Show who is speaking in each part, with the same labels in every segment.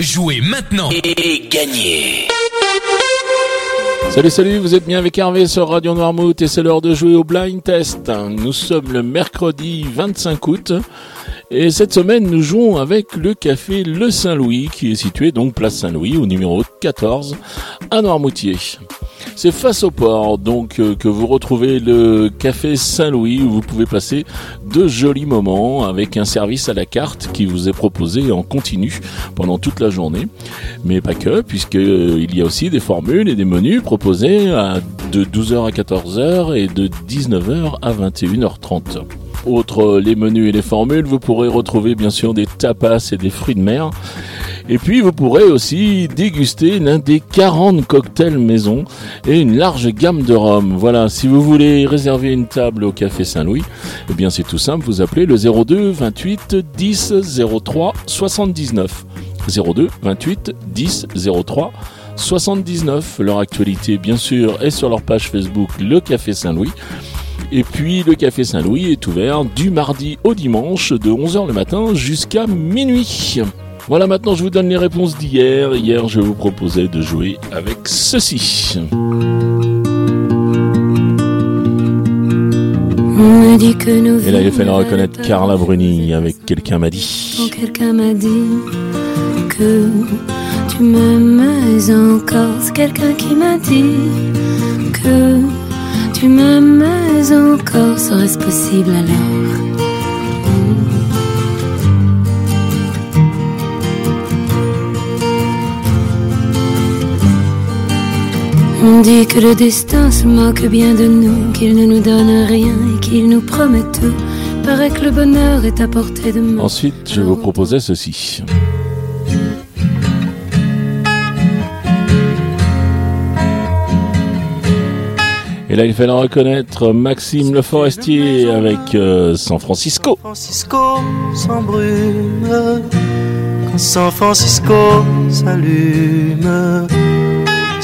Speaker 1: Jouez maintenant et gagnez
Speaker 2: Salut salut, vous êtes bien avec Hervé sur Radio Noirmouth et c'est l'heure de jouer au blind test. Nous sommes le mercredi 25 août et cette semaine nous jouons avec le café Le Saint-Louis qui est situé donc place Saint-Louis au numéro 14 à Noirmoutier. C'est face au port donc euh, que vous retrouvez le café Saint-Louis où vous pouvez passer de jolis moments avec un service à la carte qui vous est proposé en continu pendant toute la journée. Mais pas que puisque euh, y a aussi des formules et des menus proposés de 12h à 14h et de 19h à 21h30. Outre les menus et les formules, vous pourrez retrouver bien sûr des tapas et des fruits de mer. Et puis vous pourrez aussi déguster l'un des 40 cocktails maison et une large gamme de rhum. Voilà, si vous voulez réserver une table au Café Saint-Louis, eh bien c'est tout simple, vous appelez le 02 28 10 03 79. 02 28 10 03 79. Leur actualité, bien sûr, est sur leur page Facebook Le Café Saint-Louis. Et puis le Café Saint-Louis est ouvert du mardi au dimanche de 11h le matin jusqu'à minuit. Voilà, maintenant je vous donne les réponses d'hier. Hier, je vous proposais de jouer avec ceci. Et là, il falloir reconnaître Carla Bruni avec Quelqu'un m'a dit.
Speaker 3: Quelqu'un m'a dit que tu m'aimes encore. C'est quelqu'un qui m'a dit que tu m'aimes encore. Serait-ce possible alors? On dit que le destin se moque bien de nous, qu'il ne nous donne rien et qu'il nous promet tout. Paraît que le bonheur est à portée de main.
Speaker 2: Ensuite, je vous proposais ceci. Et là, il fallait reconnaître Maxime Le Forestier avec euh, San Francisco.
Speaker 4: San Francisco s'embrume quand San Francisco s'allume.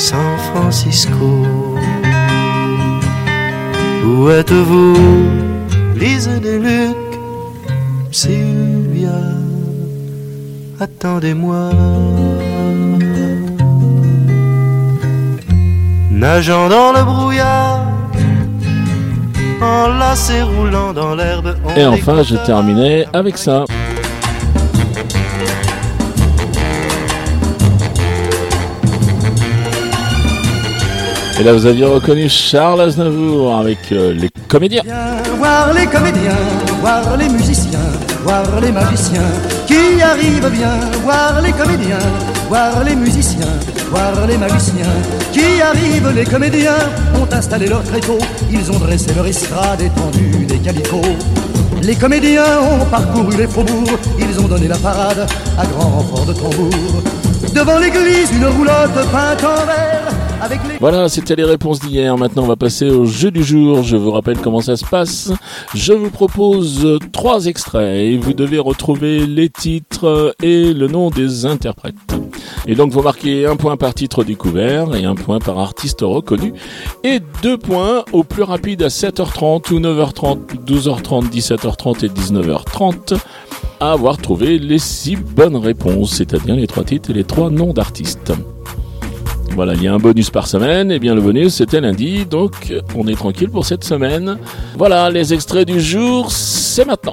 Speaker 4: San Francisco, où êtes-vous, Lise de Luc, Sylvia, attendez-moi. Nageant dans le brouillard, enlacé roulant dans l'herbe.
Speaker 2: Et enfin, je terminais avec ça. Et là, vous aviez reconnu Charles Aznavour avec euh, les comédiens.
Speaker 5: Voir les comédiens, voir les musiciens, voir les magiciens qui arrivent bien, voir les comédiens, voir les musiciens, voir les magiciens qui arrivent. Les comédiens ont installé leur tréteau, ils ont dressé leur estrade étendue des calicots. Les comédiens ont parcouru les faubourgs, ils ont donné la parade à grand renfort de tambour. Devant l'église, une roulotte peinte en vert.
Speaker 2: Voilà, c'était les réponses d'hier. Maintenant, on va passer au jeu du jour. Je vous rappelle comment ça se passe. Je vous propose trois extraits et vous devez retrouver les titres et le nom des interprètes. Et donc, vous marquez un point par titre découvert et un point par artiste reconnu et deux points au plus rapide à 7h30 ou 9h30, 12h30, 17h30 et 19h30 à avoir trouvé les six bonnes réponses, c'est-à-dire les trois titres et les trois noms d'artistes. Voilà, il y a un bonus par semaine. Et bien le bonus c'était lundi, donc on est tranquille pour cette semaine. Voilà, les extraits du jour, c'est maintenant.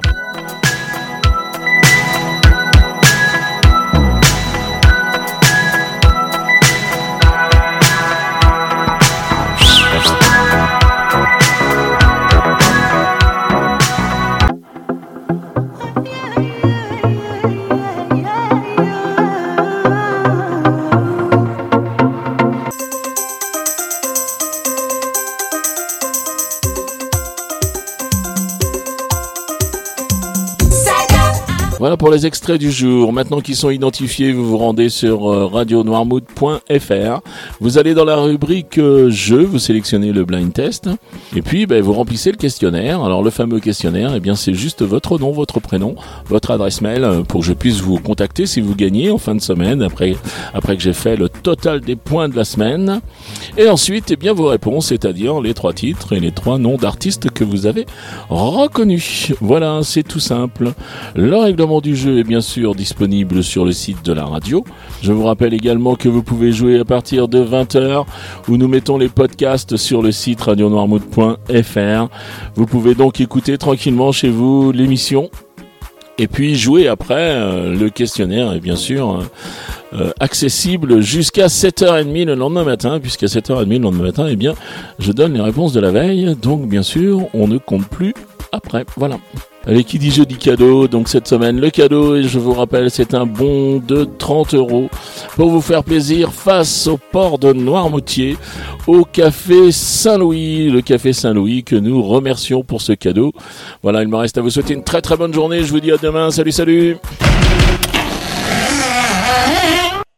Speaker 2: Voilà pour les extraits du jour. Maintenant qu'ils sont identifiés, vous vous rendez sur euh, radionoirmouth.fr. Vous allez dans la rubrique euh, jeu, vous sélectionnez le blind test et puis ben, vous remplissez le questionnaire. Alors le fameux questionnaire, eh bien c'est juste votre nom, votre prénom, votre adresse mail euh, pour que je puisse vous contacter si vous gagnez en fin de semaine après après que j'ai fait le total des points de la semaine. Et ensuite, eh bien vos réponses, c'est-à-dire les trois titres et les trois noms d'artistes que vous avez reconnus. Voilà, c'est tout simple. Du jeu est bien sûr disponible sur le site de la radio. Je vous rappelle également que vous pouvez jouer à partir de 20h où nous mettons les podcasts sur le site radionoirmouth.fr. Vous pouvez donc écouter tranquillement chez vous l'émission et puis jouer après euh, le questionnaire est bien sûr euh, accessible jusqu'à 7h30 le lendemain matin puisqu'à 7h30 le lendemain matin eh bien je donne les réponses de la veille donc bien sûr on ne compte plus après voilà. Allez, qui dit jeudi cadeau, donc cette semaine le cadeau, et je vous rappelle, c'est un bon de 30 euros pour vous faire plaisir face au port de Noirmoutier, au café Saint-Louis, le café Saint-Louis que nous remercions pour ce cadeau. Voilà, il me reste à vous souhaiter une très très bonne journée, je vous dis à demain, salut salut